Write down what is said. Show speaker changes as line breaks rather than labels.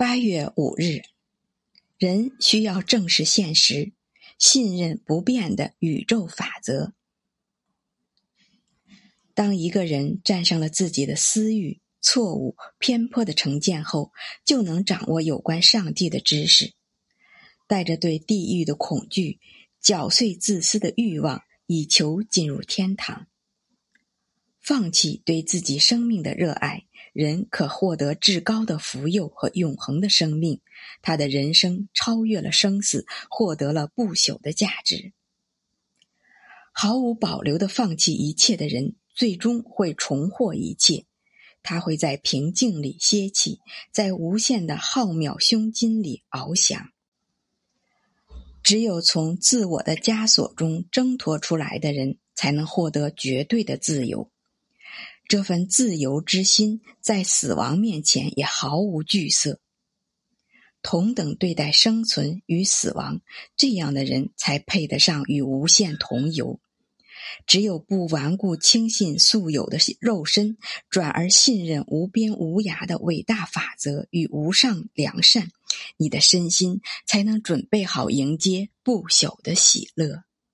八月五日，人需要正视现实，信任不变的宇宙法则。当一个人战胜了自己的私欲、错误、偏颇的成见后，就能掌握有关上帝的知识。带着对地狱的恐惧，搅碎自私的欲望，以求进入天堂。放弃对自己生命的热爱，人可获得至高的福佑和永恒的生命。他的人生超越了生死，获得了不朽的价值。毫无保留的放弃一切的人。最终会重获一切，他会在平静里歇气，在无限的浩渺胸襟里翱翔。只有从自我的枷锁中挣脱出来的人，才能获得绝对的自由。这份自由之心，在死亡面前也毫无惧色，同等对待生存与死亡。这样的人才配得上与无限同游。只有不顽固轻信素有的肉身，转而信任无边无涯的伟大法则与无上良善，你的身心才能准备好迎接不朽的喜乐。